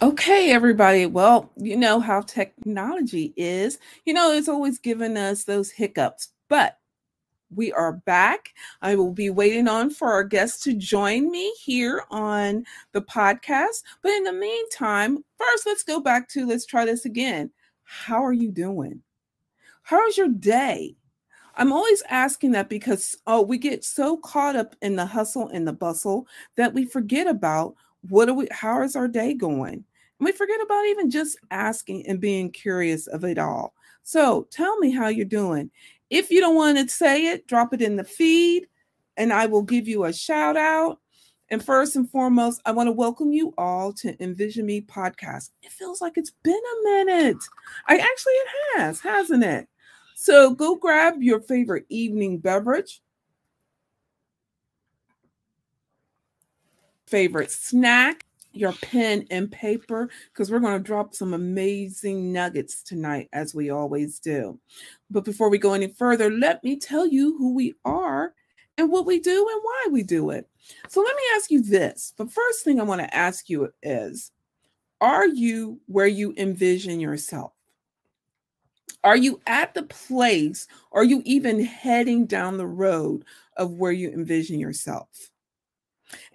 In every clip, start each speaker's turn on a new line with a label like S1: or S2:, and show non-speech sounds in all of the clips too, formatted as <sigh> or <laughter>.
S1: Okay, everybody. Well, you know how technology is. You know, it's always given us those hiccups, but we are back. I will be waiting on for our guests to join me here on the podcast. But in the meantime, first, let's go back to let's try this again. How are you doing? How's your day? I'm always asking that because oh, we get so caught up in the hustle and the bustle that we forget about what are we how is our day going? We forget about even just asking and being curious of it all. So tell me how you're doing. If you don't want to say it, drop it in the feed and I will give you a shout out. And first and foremost, I want to welcome you all to Envision Me podcast. It feels like it's been a minute. I actually it has, hasn't it? So go grab your favorite evening beverage, favorite snack, your pen and paper because we're going to drop some amazing nuggets tonight, as we always do. But before we go any further, let me tell you who we are and what we do and why we do it. So let me ask you this. The first thing I want to ask you is Are you where you envision yourself? Are you at the place? Are you even heading down the road of where you envision yourself?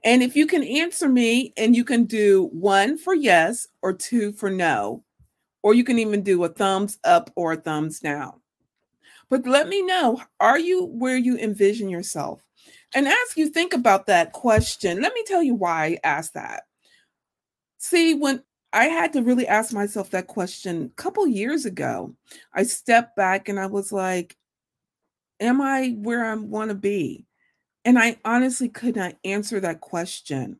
S1: And if you can answer me and you can do one for yes or two for no, or you can even do a thumbs up or a thumbs down. But let me know are you where you envision yourself? And as you think about that question, let me tell you why I asked that. See, when I had to really ask myself that question a couple years ago, I stepped back and I was like, Am I where I want to be? And I honestly could not answer that question.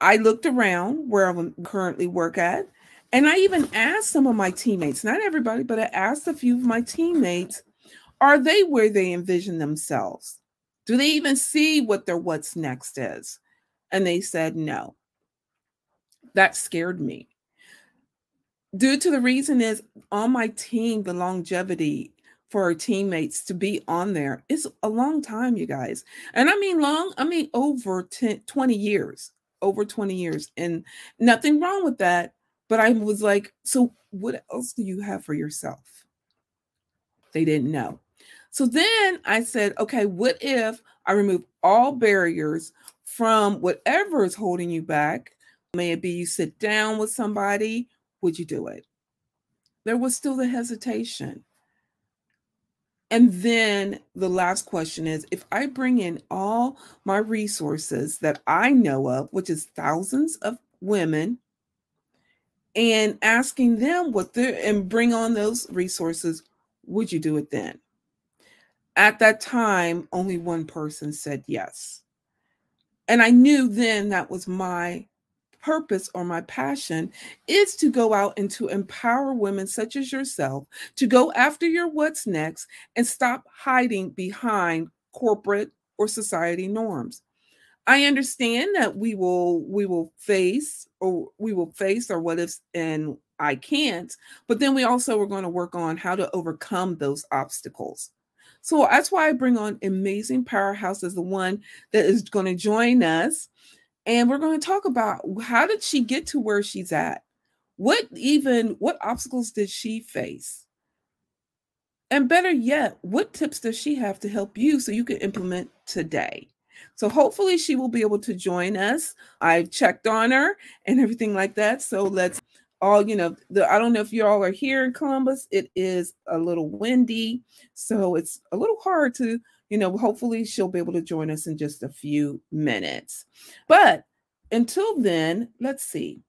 S1: I looked around where I currently work at, and I even asked some of my teammates, not everybody, but I asked a few of my teammates, are they where they envision themselves? Do they even see what their what's next is? And they said no. That scared me. Due to the reason is on my team, the longevity for our teammates to be on there is a long time, you guys. And I mean long, I mean over 10, 20 years, over 20 years. And nothing wrong with that. But I was like, so what else do you have for yourself? They didn't know. So then I said, okay, what if I remove all barriers from whatever is holding you back? May it be you sit down with somebody, would you do it? There was still the hesitation. And then the last question is if I bring in all my resources that I know of, which is thousands of women, and asking them what they're and bring on those resources, would you do it then? At that time, only one person said yes. And I knew then that was my purpose or my passion is to go out and to empower women such as yourself to go after your what's next and stop hiding behind corporate or society norms. I understand that we will we will face or we will face or what ifs and I can't, but then we also are going to work on how to overcome those obstacles. So that's why I bring on amazing powerhouse as the one that is going to join us and we're going to talk about how did she get to where she's at? What even what obstacles did she face? And better yet what tips does she have to help you so you can implement today? So hopefully she will be able to join us. I've checked on her and everything like that so let's all you know the i don't know if you all are here in columbus it is a little windy so it's a little hard to you know, hopefully she'll be able to join us in just a few minutes. But until then, let's see.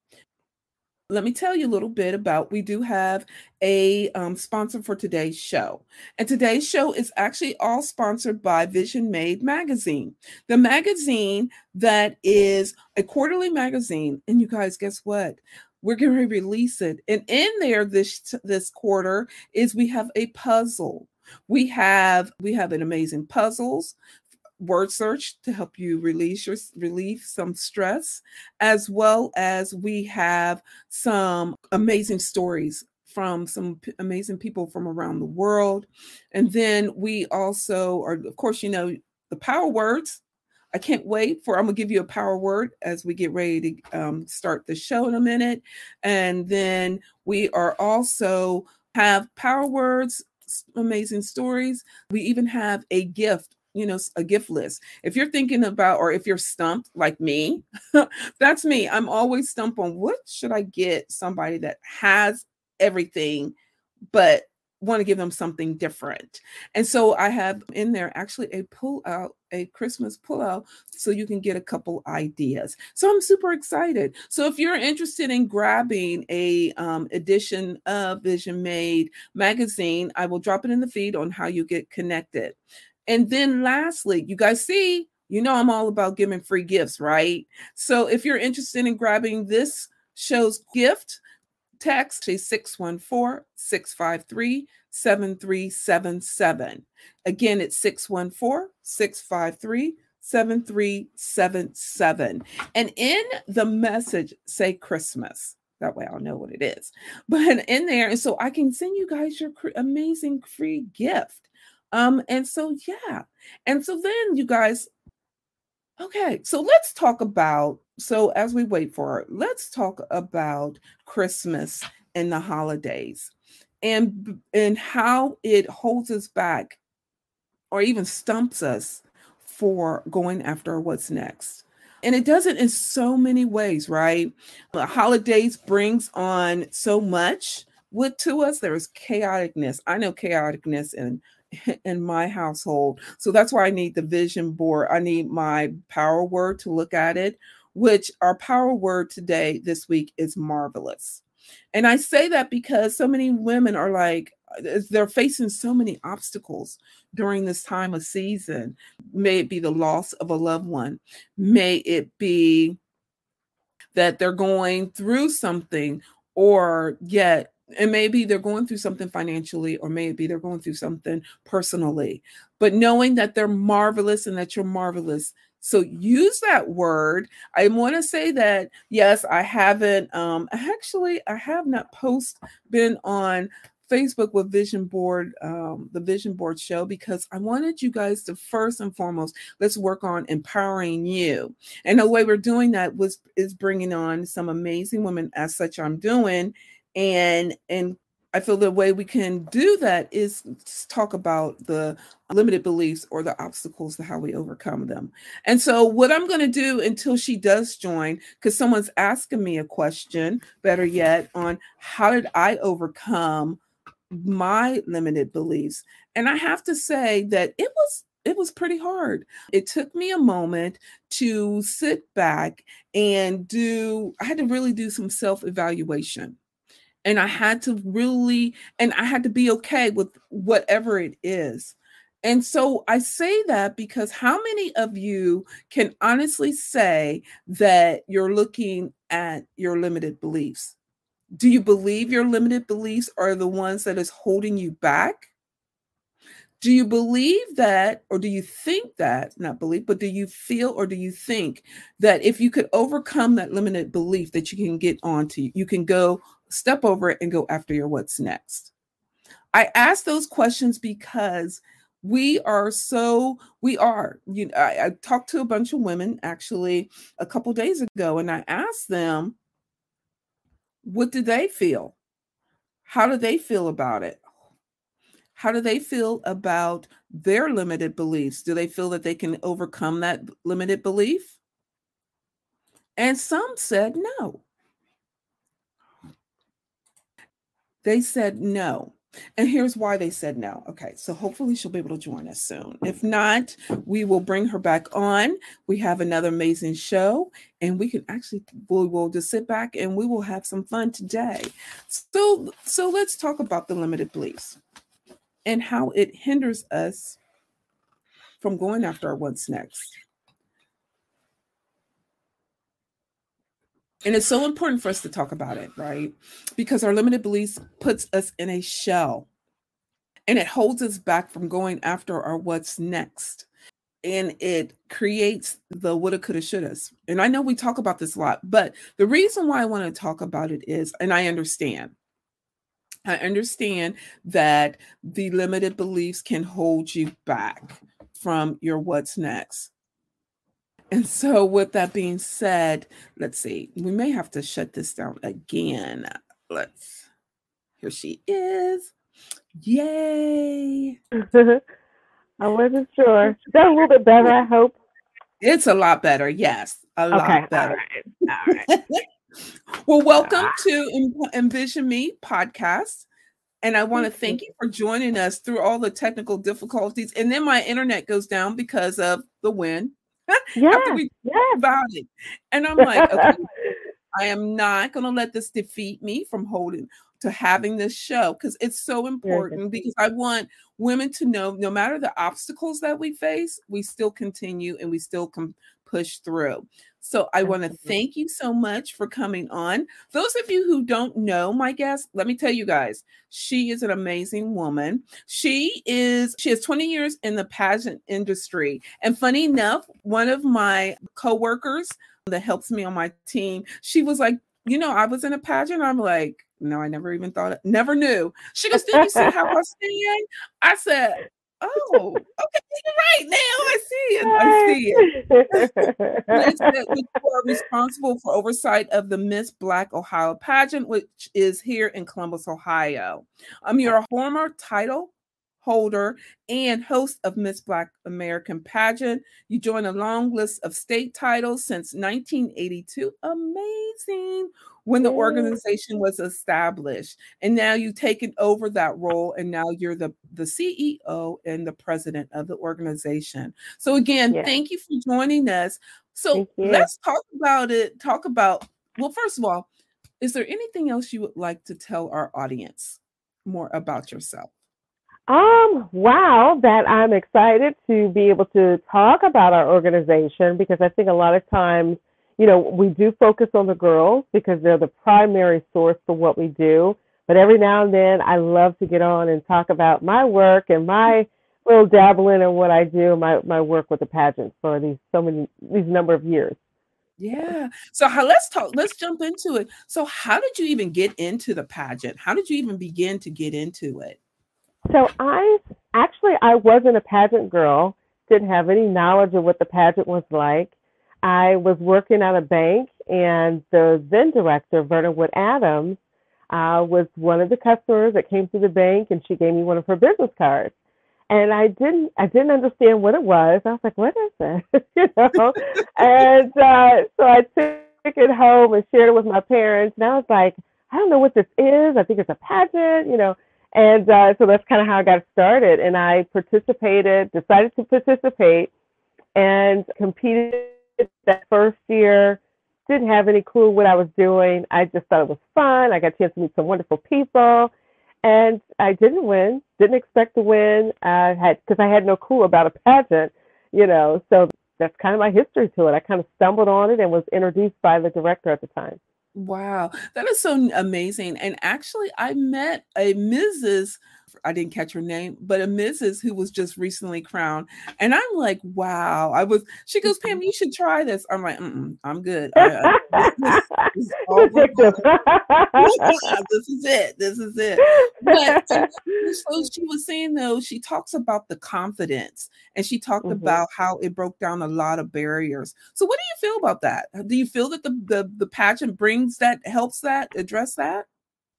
S1: Let me tell you a little bit about we do have a um, sponsor for today's show. And today's show is actually all sponsored by Vision Made magazine, the magazine that is a quarterly magazine. And you guys, guess what? We're going to release it. And in there this this quarter is we have a puzzle we have we have an amazing puzzles word search to help you release your relieve some stress as well as we have some amazing stories from some p- amazing people from around the world and then we also are of course you know the power words I can't wait for, I'm to give you a power word as we get ready to um, start the show in a minute. And then we are also have power words, amazing stories. We even have a gift you know a gift list if you're thinking about or if you're stumped like me <laughs> that's me i'm always stumped on what should i get somebody that has everything but want to give them something different. And so I have in there actually a pull out, a Christmas pull out, so you can get a couple ideas. So I'm super excited. So if you're interested in grabbing a um, edition of Vision Made magazine, I will drop it in the feed on how you get connected. And then lastly, you guys see, you know, I'm all about giving free gifts, right? So if you're interested in grabbing this show's gift, text 614 653 7377. Again, it's 614 653 7377. And in the message, say Christmas. That way I'll know what it is. <laughs> But in there, and so I can send you guys your amazing free gift. Um, and so yeah, and so then you guys, okay, so let's talk about so as we wait for it, let's talk about Christmas and the holidays and and how it holds us back or even stumps us for going after what's next. And it does it in so many ways, right? The holidays brings on so much with to us. There's chaoticness. I know chaoticness in <laughs> in my household. So that's why I need the vision board. I need my power word to look at it which our power word today, this week, is marvelous. And I say that because so many women are like, uh, they're facing so many obstacles during this time of season. May it be the loss of a loved one, may it be that they're going through something, or yet and maybe they're going through something financially or maybe they're going through something personally but knowing that they're marvelous and that you're marvelous so use that word. I want to say that yes, I haven't um actually I have not post been on Facebook with Vision Board, um, the Vision Board show, because I wanted you guys to first and foremost let's work on empowering you. And the way we're doing that was is bringing on some amazing women, as such I'm doing, and and I feel the way we can do that is talk about the limited beliefs or the obstacles to how we overcome them. And so, what I'm going to do until she does join, because someone's asking me a question, better yet, on how did I overcome my limited beliefs? And I have to say that it was it was pretty hard. It took me a moment to sit back and do, I had to really do some self evaluation and I had to really, and I had to be okay with whatever it is. And so I say that because how many of you can honestly say that you're looking at your limited beliefs? Do you believe your limited beliefs are the ones that is holding you back? Do you believe that, or do you think that, not believe, but do you feel or do you think that if you could overcome that limited belief, that you can get onto, you can go step over it and go after your what's next. I ask those questions because we are so we are you I, I, talked to a bunch of women actually a couple days ago and i asked them what do they feel? How do they feel about it? How do they feel about their limited beliefs? Do they feel that they can overcome that limited belief? And some said no They said no. And here's why they said no. Okay, so hopefully she'll be able to join us soon. If not, we will bring her back on. We have another amazing show, and we can actually we will just sit back and we will have some fun today. So, so let's talk about the limited beliefs and how it hinders us from going after our what's next. And it's so important for us to talk about it, right? Because our limited beliefs puts us in a shell and it holds us back from going after our what's next. And it creates the woulda, coulda, shouldas. And I know we talk about this a lot, but the reason why I want to talk about it is, and I understand, I understand that the limited beliefs can hold you back from your what's next. And so, with that being said, let's see. We may have to shut this down again. Let's. Here she is. Yay! <laughs>
S2: I wasn't sure. Is that a little bit better? I hope.
S1: It's a lot better. Yes, a
S2: okay.
S1: lot better. All right. All right. <laughs> well, welcome ah. to Envision Me podcast. And I want to thank you for joining us through all the technical difficulties. And then my internet goes down because of the wind.
S2: Yeah,
S1: After we
S2: yeah.
S1: about it. And I'm like, okay, I am not going to let this defeat me from holding to having this show because it's so important because I want women to know no matter the obstacles that we face, we still continue and we still can push through. So I want to thank you so much for coming on. Those of you who don't know my guest, let me tell you guys, she is an amazing woman. She is she has 20 years in the pageant industry. And funny enough, one of my coworkers that helps me on my team, she was like, you know, I was in a pageant. I'm like, no, I never even thought, it, never knew. She goes, Did you see how I <laughs> stand? I said, Oh, okay, you're right now. I see it. I see it. They said we are responsible for oversight of the Miss Black Ohio pageant, which is here in Columbus, Ohio. Um, you're a former title holder and host of Miss Black American pageant. You join a long list of state titles since 1982. Amazing when the organization was established and now you've taken over that role and now you're the the ceo and the president of the organization. So again
S2: Yeah.
S1: thank you for joining us. So let's talk about it talk about well first of all is there anything else you would like to tell our audience more about yourself?
S2: Um, wow, that I'm excited to be able to talk about our organization because I think a lot of times, you know, we do focus on the girls because they're the primary source for what we do. But every now and then, I love to get on and talk about my work and my little dabbling in what I do, my my work with the pageants for these so many these number of years.
S1: yeah so how let's talk let's jump into it so how did you even get into the pageant how did you even begin to get into it
S2: So I actually I wasn't a pageant girl, didn't have any knowledge of what the pageant was like. I was working at a bank and the then director, Verna Wood Adams, uh, was one of the customers that came to the bank and she gave me one of her business cards. And I didn't I didn't understand what it was. I was like, what is this? <laughs> you know? and uh, so I took it home and shared it with my parents and I was like, I don't know what this is. I think it's a pageant, you know. And uh, so that's kind of how I got started. And I participated, decided to participate, and competed that first year. Didn't have any clue what I was doing. I just thought it was fun. I got a chance to meet some wonderful people, and I didn't win. Didn't expect to win. I had because I had no clue about a pageant, you know. So that's kind of my history to it. I kind of stumbled on it and was introduced by the director at the time.
S1: Wow, that is so amazing. And actually, I met a Mrs. I didn't catch her name, but a Mrs. who was just recently crowned. And I'm like, wow. I was, she goes, Pam, you should try this. I'm like, Mm-mm, I'm good. I, I, this, this is <laughs> all this is it. This is it. But so, she was saying though, she talks about the confidence and she talked
S2: Mhm.
S1: about how it broke down a lot of barriers. So what do you feel about that? Do you feel that the the, the pageant brings that helps that address that?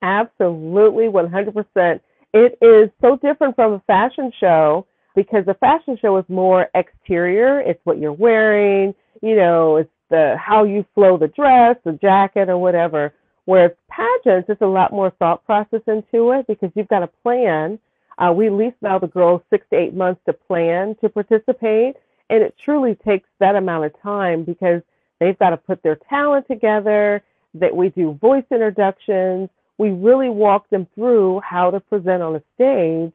S2: Absolutely, 100%. It is so different from a fashion show because the fashion show is more exterior. It's what you're wearing, you know, it's the how you flow the dress, the jacket, or whatever. Whereas pageants, it's a lot more thought process into it because you've got a plan. Uh, we at least allow the girls six to eight months to plan to participate, and it truly takes that amount of time because they've got to put their talent together. That we do voice introductions we really walk them through how to present on a stage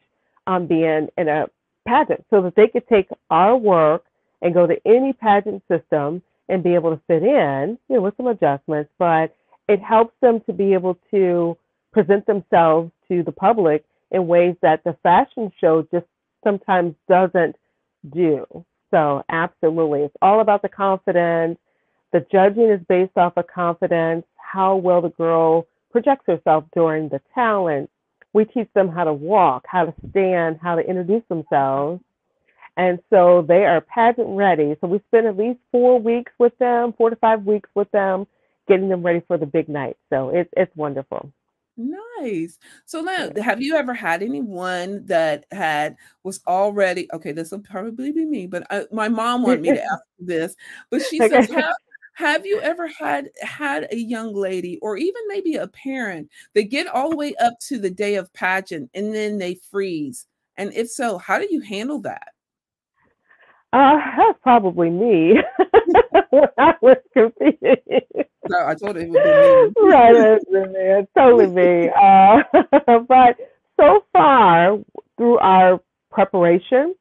S2: um, being in a pageant so that they could take our work and go to any pageant system and be able to fit in, you know, with some adjustments, but it helps them to be able to present themselves to the public in ways that the fashion show just sometimes doesn't do. So, absolutely. It's all about the confidence. The judging is based off of confidence, how well the girl projects herself during the talent. We teach them how to walk, how to stand, how to introduce themselves. And so they are pageant ready. So we spend at least four weeks with them, four to five weeks with them, getting them ready for the big night. So it's it's wonderful.
S1: Nice. So now, have you ever had anyone that had was already okay? This will probably be me, but I, my mom wanted me to <laughs> ask this. But she says, have, have you ever had had a young lady or even maybe a parent that get all the way up to the day of pageant and then they freeze? And if so, how do you handle that?
S2: Uh, that's probably me <laughs> when I was competing.
S1: No, I told it would be
S2: me. right, <laughs> it's, it's totally me. Uh, <laughs> but so far, through our preparation,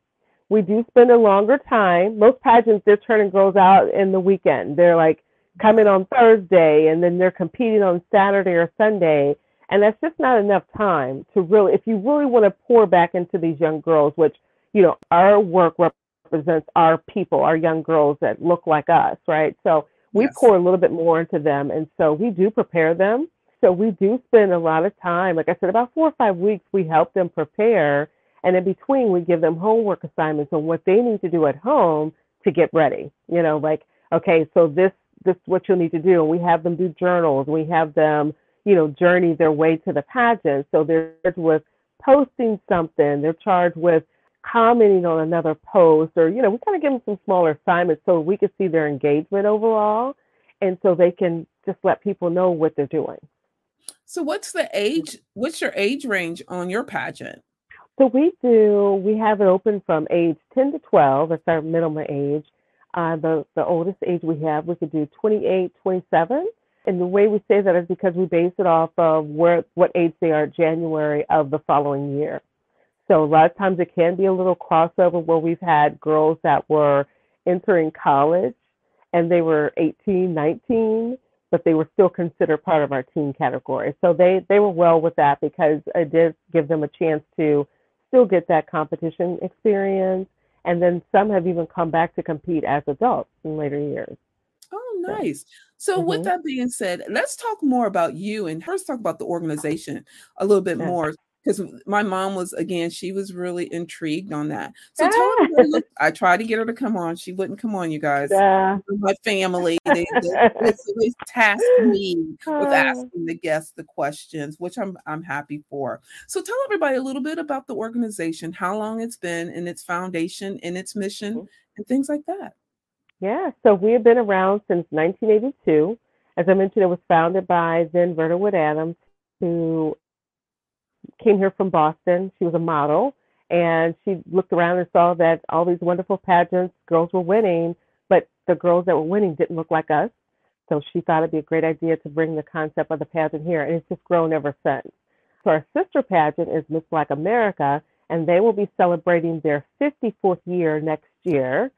S2: we do spend a longer time. Most pageants, they're turning girls out in the weekend. They're like coming on Thursday and then they're competing on Saturday or Sunday. And that's just not enough time to really, if you really want to pour back into these young girls, which, you know, our work represents our people, our young girls that look like us, right? So we yes. pour a little bit more into them. And so we do prepare them. So we do spend a lot of time, like I said, about four or five weeks, we help them prepare. And in between, we give them homework assignments on what they need to do at home to get ready. You know, like, okay, so this this is what you'll need to do. And we have them do journals. We have them, you know, journey their way to the pageant. So they're charged with posting something. They're charged with commenting on another post or you know we kind of give them some smaller assignments so we can see their engagement overall and so they can just let people know what they're doing
S1: so what's the age what's your age range on your pageant
S2: so we do we have it open from age 10 to 12 that's our minimum age. Uh, the the oldest age we have we could do 28 27 and the way we say that is because we base it off of where what age they are january of the following year. So a lot of times it can be a little crossover where we've had girls that were entering college and they were 18, 19, but they were still considered part of our teen category. So they, they were well with that because it did give them a chance to still get that competition experience. And then some have even come back to compete as adults in later years.
S1: Oh, nice. So, mm-hmm. with that being said, let's talk more about you and first talk about the organization a little bit yeah. more because my mom was again she was really intrigued on that so tell everybody, look, i tried to get her to come on she wouldn't come on you guys yeah. my family <laughs> they, they, they tasked me with uh. asking the guests the questions which i'm i'm happy for so tell everybody a little bit about the organization how long it's been and its foundation and its mission mm-hmm. and things like that
S2: yeah so we have been around since 1982 as i mentioned it was founded by then verna wood adams who came here from Boston. She was a model, and she looked around and saw that all these wonderful pageants, girls were winning, but the girls that were winning didn't look like us. So she thought it'd be a great idea to bring the concept of the pageant here, and it's just grown ever since. So our sister pageant is Miss Black America, and they will be celebrating their 54th year next year.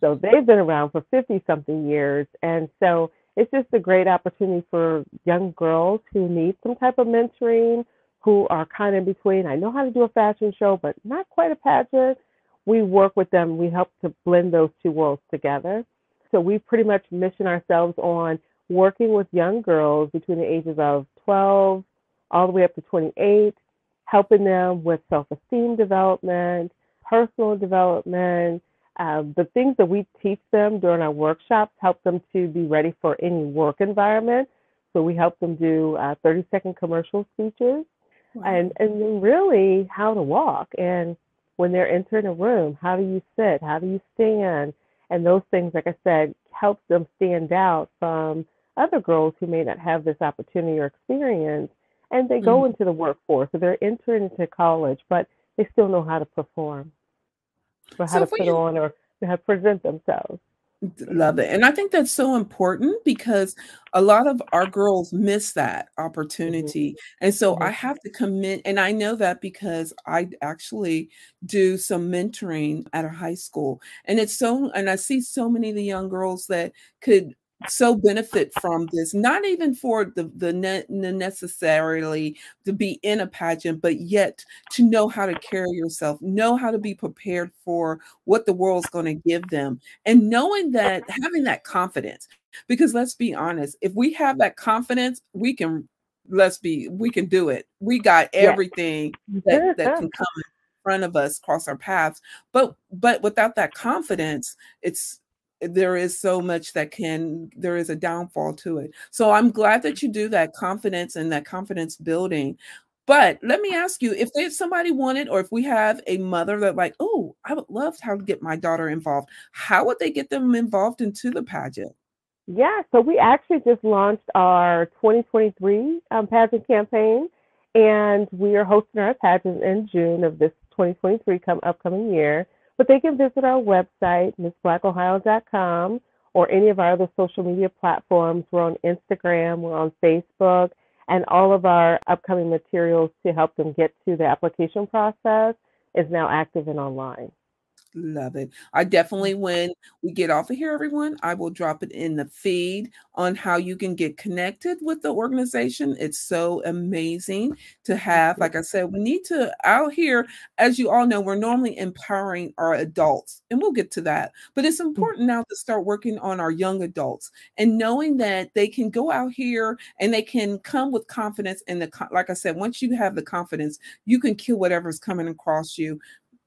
S2: So they've been around for 50 something years, and so it's just a great opportunity for young girls who need some type of mentoring who are kind of in between. I know how to do a fashion show, but not quite a pageant. We work with them. We help to blend those two worlds together. So we pretty much mission ourselves on working with young girls between the ages of 12 all the way up to 28, helping them with self esteem development, personal development. Uh, the things that we teach them during our workshops help them to be ready for any work environment. So we help them do uh, 30 second commercial speeches Wow. And and really how to walk and when they're entering a room, how do you sit? How do you stand? And those things, like I said, helps them stand out from other girls who may not have this opportunity or experience. And they go mm-hmm. into the workforce, so they're entering into college, but they still know how to perform, or how so to put you, on, or how to present themselves.
S1: Love it. And I think that's so important because a lot of our girls miss that mm-hmm. opportunity. Mm-hmm. And so mm-hmm. I have to commit, and I know that because I actually do some mentoring at a high school. And it's so, and I see so many of the young girls that could so benefit from this not even for the the ne- necessarily to be in a pageant but yet to know how to carry yourself know how to be prepared for what the world's going to give them and knowing that having that confidence because let's be honest if we have that confidence we can let's be we can do it. We got everything that that can come in front of us cross our paths but but without that confidence it's there is so much that can there is a downfall to it. So i'm glad that you do that confidence and that confidence building. But let me ask you if somebody wanted or if we have a mother that like oh i would love how to get my daughter involved how would they get them involved into the pageant?
S2: Yeah so we actually just launched our 2023 um, pageant campaign and we are hosting our pageant in june of this 2023 come upcoming year but they can visit our website, MissBlackOhio.com, or any of our other social media platforms. We're on Instagram, we're on Facebook, and all of our upcoming materials to help them get to the application process is now active and online.
S1: Love it. I definitely, when we get off of here, everyone, I will drop it in the feed on how you can get connected with the organization. It's so amazing to have. Like I said, we need to out here, as you all know, we're normally empowering our adults, and we'll get to that. But it's mm. important now to start working on our young adults and knowing that they can go out here and they can come with confidence. And the like I said, once you have the confidence, you can kill whatever's coming across you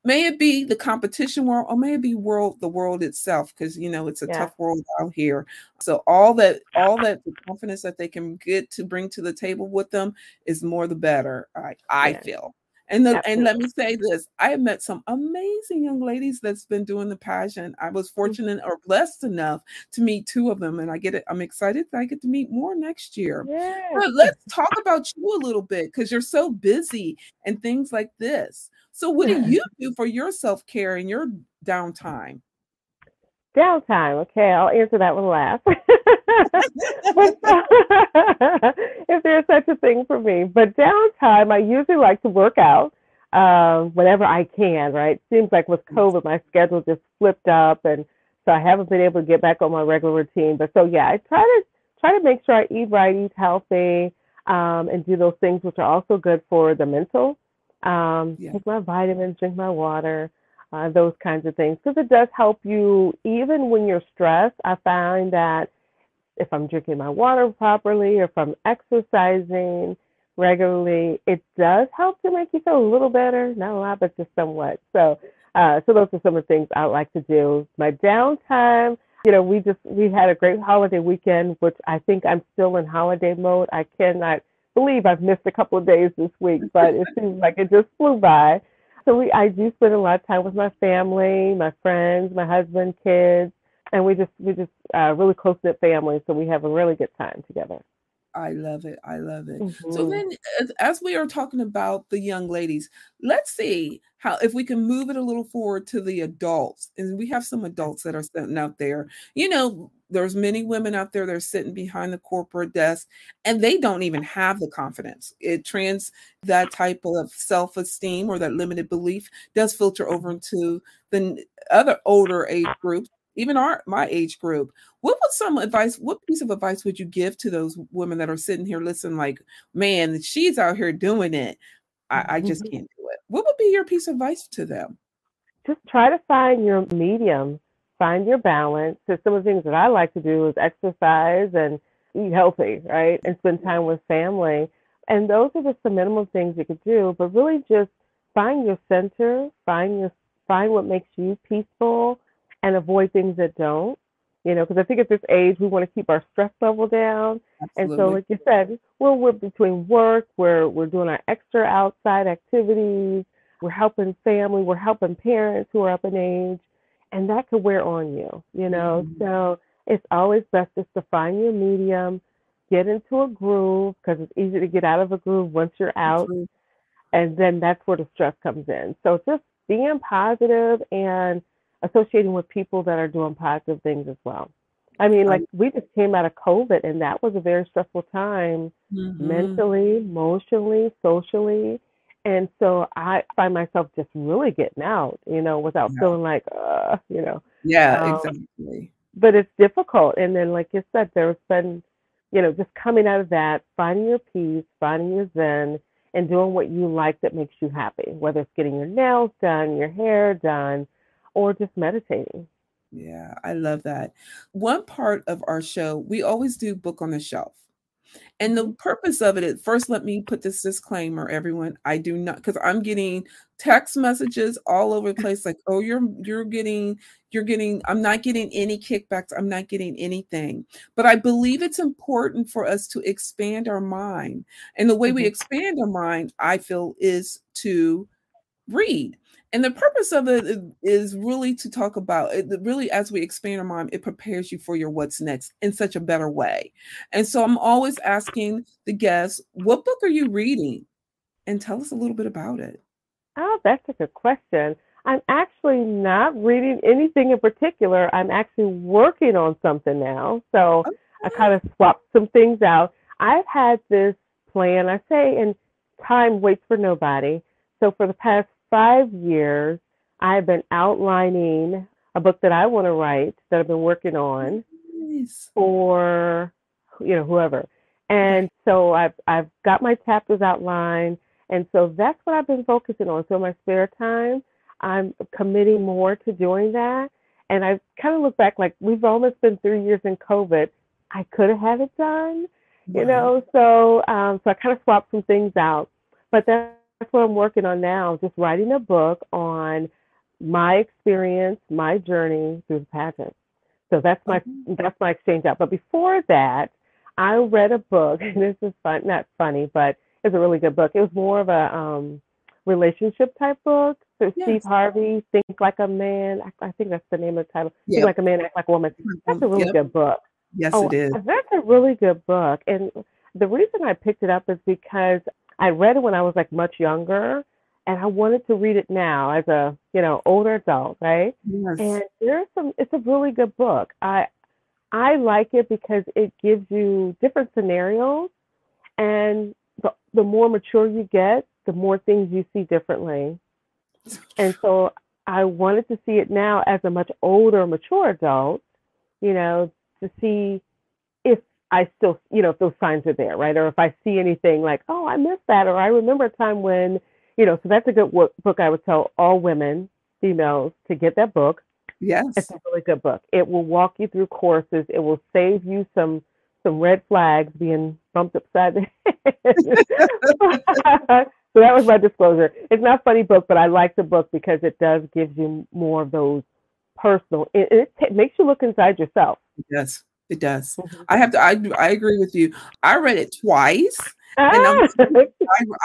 S1: may it be the competition world or may it be world the world itself because you know it's a yeah. tough world out here so all that all that the confidence that they can get to bring to the table with them is more the better i i yeah. feel and the, and let me say this I have met some amazing young ladies that's been doing the pageant. I was mm. fortunate or blessed enough to meet two of them, and I get it. I'm excited that I get to meet more next year.
S2: Yes.
S1: But let's talk about you a little bit because you're so busy and things like this. So, what do you do for your self care and your downtime?
S2: Downtime. Okay, I'll answer that one last. <laughs> if there's such a thing for me. But downtime, I usually like to work out uh, whenever I can, right? Seems like with COVID, my schedule just flipped up. And so I haven't been able to get back on my regular routine. But so, yeah, I try to try to make sure I eat right, eat healthy, um, and do those things which are also good for the mental. Um, yeah. Take my vitamins, drink my water uh, those kinds of things because it does help you even when you're stressed. I find that if I'm drinking my water properly or if I'm exercising regularly, it does help to make you feel a little better. Not a lot, but just somewhat. So, uh, so those are some of the things I like to do. My downtime, you know, we just we had a great holiday weekend, which I think I'm still in holiday mode. I cannot believe I've missed a couple of days this week, but it <laughs> seems like it just flew by so we I do spend a lot of time with my family, my friends, my husband, kids, and we just we just uh, really close knit family. So we have a really good time together.
S1: I love it. I love it. Mm-hmm. So then, as, as, we are talking about the young ladies, let's see how if we can move it a little forward to the adults. And we have some adults that are sitting out there. You know, there's many women out there that are sitting behind the corporate desk and they don't even have the confidence. It trans that type of self-esteem or that limited belief does filter over into the other older age groups even our my age group. What would some advice what piece of advice would you give to those women that are sitting here listening like man she's out here doing it. I, I just mm-hmm. can't do it. What would be your piece of advice to them?
S2: Just try to find your medium find your balance. So some of the things that I like to do is exercise and eat healthy, right? And spend time with family. And those are just the minimum things you could do, but really just find your center, find your find what makes you peaceful and avoid things that don't. You know, because I think at this age we want to keep our stress level down. Absolutely. And so like you said, well we're between work, we're we're doing our extra outside activities, we're helping family, we're helping parents who are up in age and that could wear on you, you know. Mm-hmm. So it's always best just to find your medium, get into a groove because it's easy to get out of a groove once you're out, mm-hmm. and then that's where the stress comes in. So just being positive and associating with people that are doing positive things as well. I mean, like we just came out of COVID, and that was a very stressful time, mm-hmm. mentally, emotionally, socially. And so I find myself just really getting out, you know, without yeah. feeling like, uh, you know.
S1: Yeah, um, exactly.
S2: But it's difficult. And then, like you said, there's been, you know, just coming out of that, finding your peace, finding your zen, and doing what you like that makes you happy, whether it's getting your nails done, your hair done, or just meditating.
S1: Yeah, I love that. One part of our show, we always do book on the shelf. And the purpose of it is first, let me put this disclaimer, everyone. I do not because I'm getting text messages all over the place, like, oh, you're you're getting, you're getting, I'm not getting any kickbacks, I'm not getting anything. But I believe it's important for us to expand our mind. And the way mm-hmm. we expand our mind, I feel, is to read and the purpose of it is really to talk about it really as we expand our mind it prepares you for your what's next in such a better way. And so i'm always asking the guests what book are you reading? And tell us a little bit about it.
S2: Oh that's a good question. I'm actually not reading anything in particular. I'm actually working on something now. So okay. i kind of swapped some things out. I've had this plan i say and time waits for nobody. So for the past five years, I've been outlining a book that I want to write that I've been working on nice. for you know whoever. And so I've I've got my chapters outlined, and so that's what I've been focusing on. So in my spare time, I'm committing more to doing that. And I kind of look back like we've almost been three years in COVID. I could have had it done, you know. So um, so I kind of swapped some things out, but that's that's what I'm working on now, just writing a book on my experience, my journey through the pageant. So that's my mm-hmm. that's my exchange out. But before that, I read a book, <laughs> and this is fun, not funny, but it's a really good book. It was more of a um, relationship type book. So yes. Steve Harvey, Think Like a Man. I, I, think that's the name of the title. Yep. Think Like a Man, Act Like a Woman. That's a really yep. good book.
S1: Yes, oh, it is.
S2: That's a really good book. And the reason I picked it up is because I read it when I was like much younger, and I wanted to read it now as a you know older adult, right? Yes. And there's some. It's a really good book. I I like it because it gives you different scenarios, and the the more mature you get, the more things you see differently. And so I wanted to see it now as a much older, mature adult, you know, to see I still, you know, if those signs are there, right? Or if I see anything like, oh, I missed that, or I remember a time when, you know, so that's a good book. I would tell all women, females, to get that book.
S1: Yes,
S2: it's a really good book. It will walk you through courses. It will save you some some red flags being bumped upside the head. <laughs> so that was my disclosure. It's not a funny book, but I like the book because it does give you more of those personal. It, it t- makes you look inside yourself.
S1: Yes. It does. Mm-hmm. I have to. I I agree with you. I read it twice. And I'm, I,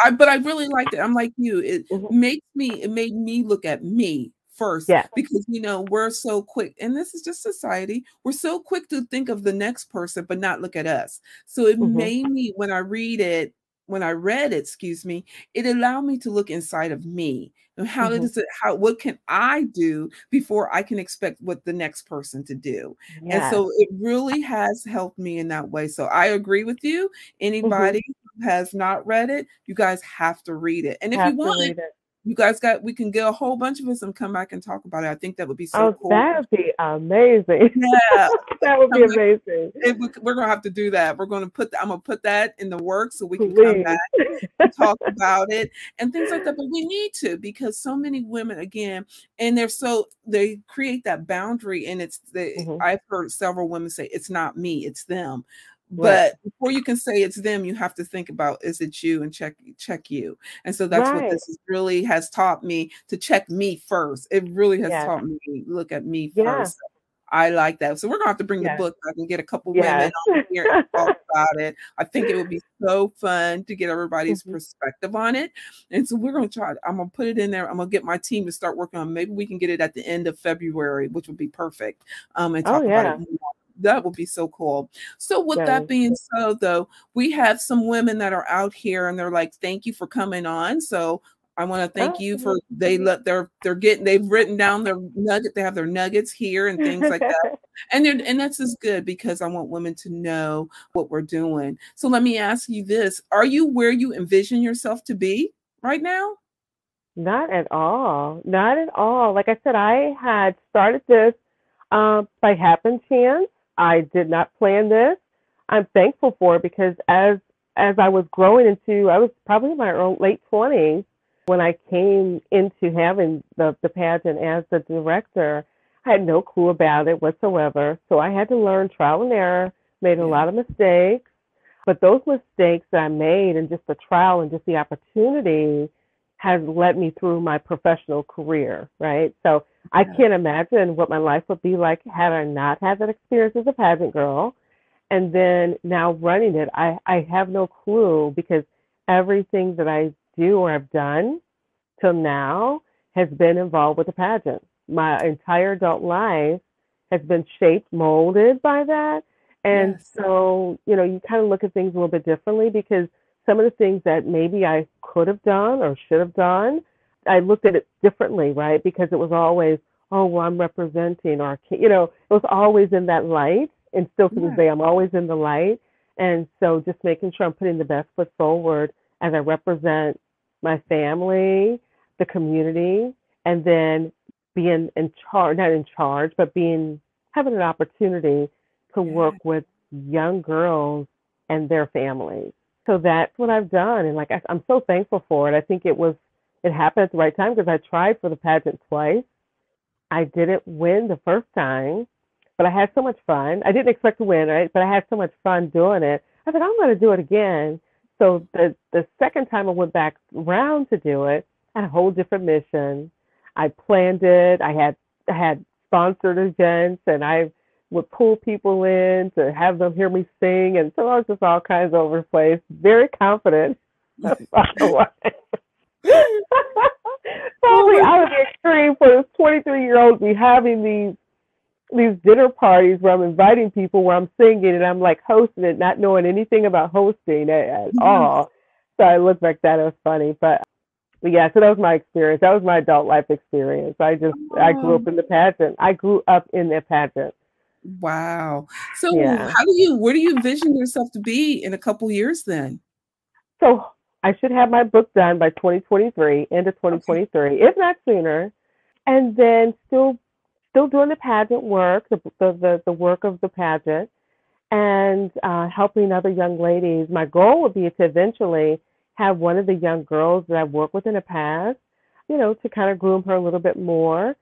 S1: I, but I really liked it. I'm like you. It mm-hmm. makes me. It made me look at me first.
S2: Yeah.
S1: Because you know we're so quick, and this is just society. We're so quick to think of the next person, but not look at us. So it mm-hmm. made me when I read it when I read it, excuse me, it allowed me to look inside of me and how mm-hmm. does it how what can I do before I can expect what the next person to do. Yes. And so it really has helped me in that way. So I agree with you. Mm-hmm. Anybody mm-hmm. who has not read it, you guys have to read it. And if have you want you guys got we can get a whole bunch of us and come back and talk about it. I think that would be so
S2: oh,
S1: cool.
S2: That would be amazing. <laughs> Yeah, that would be amazing.
S1: we're gonna have to do that. We're gonna put I'm gonna put that in the work so we can Please. come back and talk about it and things like that. But we need to because so many women again, and they're so they create that boundary, and it's the mm-hmm. I've heard several women say it's not me, it's them but before you can say it's them you have to think about is it you and check check you and so that's right. what this really has taught me to check me first it really has taught me look at me yeah. first I like that. So we're gonna have to bring the book back and get a couple yes. women on here and talk <laughs> about it. I think it would be so fun to get everybody's mm-hmm. perspective on it. And so we're gonna try. I'm gonna put it in there. I'm gonna get my team to start working on. Maybe we can get it at the end of February, which would be perfect. Um, and talk oh, yeah. about it more that would be so cool. So with that being so though, we have some women that are out here and they're like, thank you for coming on. So I want to thank oh, you for they let their they're getting they've written down their nugget they have their nuggets here and things like that <laughs> and they're and that's just good because I want women to know what we're doing. So let me ask you this: Are you where you envision yourself to be right now?
S2: Not at all. Not at all. Like I said, I had started this uh, by happen chance. I did not plan this. I'm thankful for it because as as I was growing into, I was probably in my early, late 20s when I came into having the, the pageant as the director. I had no clue about it whatsoever. So I had to learn trial and error, made a lot of mistakes. But those mistakes that I made and just the trial and just the opportunity has led me through my professional career, right? So I can't imagine what my life would be like had I not had that experience as a pageant girl. And then now running it, I, I have no clue because everything that I do or have done till now has been involved with the pageant. My entire adult life has been shaped, molded by that. And yes. so, you know, you kind of look at things a little bit differently because some of the things that maybe I could have done or should have done, I looked at it differently, right? Because it was always, oh, well, I'm representing, or, you know, it was always in that light. And still to yeah. this day, I'm always in the light. And so just making sure I'm putting the best foot forward as I represent my family, the community, and then being in charge, not in charge, but being having an opportunity to work with young girls and their families. So that's what I've done, and like I, I'm so thankful for it. I think it was it happened at the right time because I tried for the pageant twice. I didn't win the first time, but I had so much fun. I didn't expect to win, right? But I had so much fun doing it. I said I'm going to do it again. So the the second time I went back round to do it, I had a whole different mission. I planned it. I had I had sponsored events, and I would pull people in to have them hear me sing, and so I was just all kinds of over the place. Very confident, by the way. Probably out of the extreme for this 23 year old to be having these these dinner parties where I'm inviting people where I'm singing and I'm like hosting it, not knowing anything about hosting at, at mm-hmm. all. So I look back that it was funny, but but yeah, so that was my experience. That was my adult life experience. I just oh. I grew up in the pageant. I grew up in the pageant.
S1: Wow. So yeah. how do you where do you envision yourself to be in a couple years then?
S2: So I should have my book done by 2023, end of 2023, okay. if not sooner. And then still still doing the pageant work, the the the, the work of the pageant and uh, helping other young ladies. My goal would be to eventually have one of the young girls that I've worked with in the past, you know, to kind of groom her a little bit more,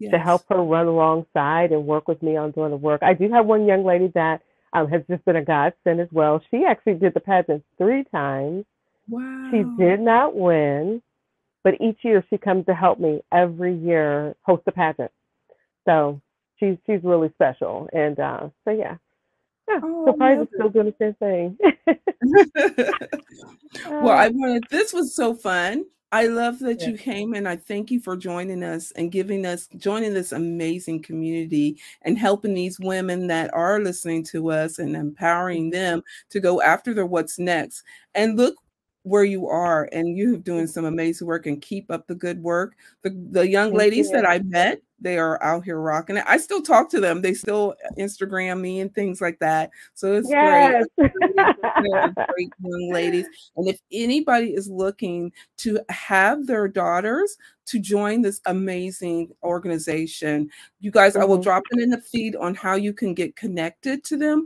S2: yes. to help her run alongside and work with me on doing the work. I do have one young lady that um, has just been a godsend as well. She actually did the pageant three times.
S1: Wow.
S2: She did not win, but each year she comes to help me every year host the pageant. So she's she's really special. And uh, so yeah. Yeah, oh, so probably still doing the same
S1: thing. <laughs> <laughs> well, I wanted this was so fun. I love that yeah. you came and I thank you for joining us and giving us joining this amazing community and helping these women that are listening to us and empowering mm-hmm. them to go after their what's next. And look where you are and you have doing some amazing work and keep up the good work. The the young ladies that I met they are out here rocking it. I still talk to them. They still Instagram me and things like that. So it's yes. great. great young ladies. And if anybody is looking to have their daughters to join this amazing organization, you guys, mm-hmm. I will mm-hmm. drop it in the feed on how you can get connected to them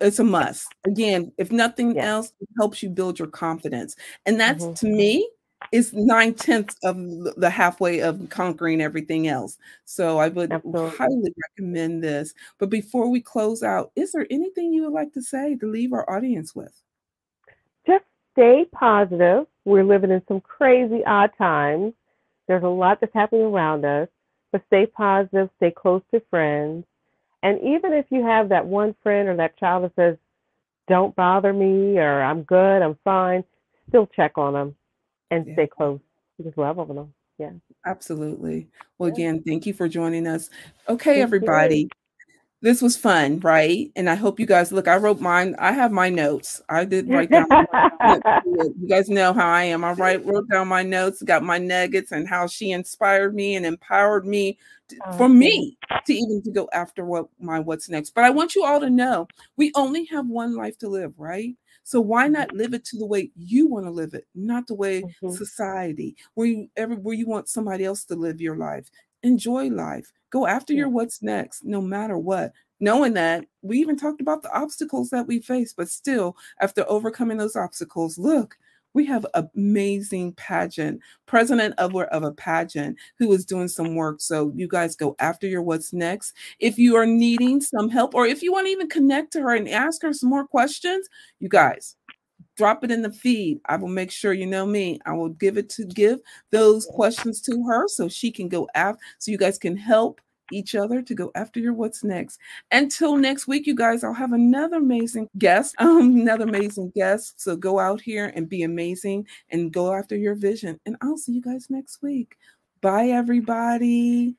S1: it's a must. Again, if nothing yes. else, it helps you build your confidence. And that's mm-hmm. to me is nine tenths of the halfway of conquering everything else. So I would Absolutely. highly recommend this. But before we close out, is there anything you would like to say to leave our audience with?
S2: Just stay positive. We're living in some crazy odd times. There's a lot that's happening around us, but stay positive, stay close to friends. And even if you have that one friend or that child that says, don't bother me or I'm good, I'm fine, still check on them and yeah. stay close. Just love them. Yeah.
S1: Absolutely. Well, again, thank you for joining us. Okay, thank everybody. You. This was fun, right? And I hope you guys look. I wrote mine. I have my notes. I did write down. <laughs> you guys know how I am. I write wrote down my notes, got my nuggets, and how she inspired me and empowered me to, oh, for me to even to go after what my what's next. But I want you all to know we only have one life to live, right? So why mm-hmm. not live it to the way you want to live it, not the way mm-hmm. society, where you ever where you want somebody else to live your life. Enjoy life. Go after your what's next, no matter what. Knowing that we even talked about the obstacles that we face, but still, after overcoming those obstacles, look, we have amazing pageant president of, of a pageant who is doing some work so you guys go after your what's next if you are needing some help or if you want to even connect to her and ask her some more questions you guys drop it in the feed i will make sure you know me i will give it to give those questions to her so she can go after so you guys can help each other to go after your what's next. Until next week, you guys, I'll have another amazing guest, <laughs> um, another amazing guest. So go out here and be amazing and go after your vision. And I'll see you guys next week. Bye, everybody.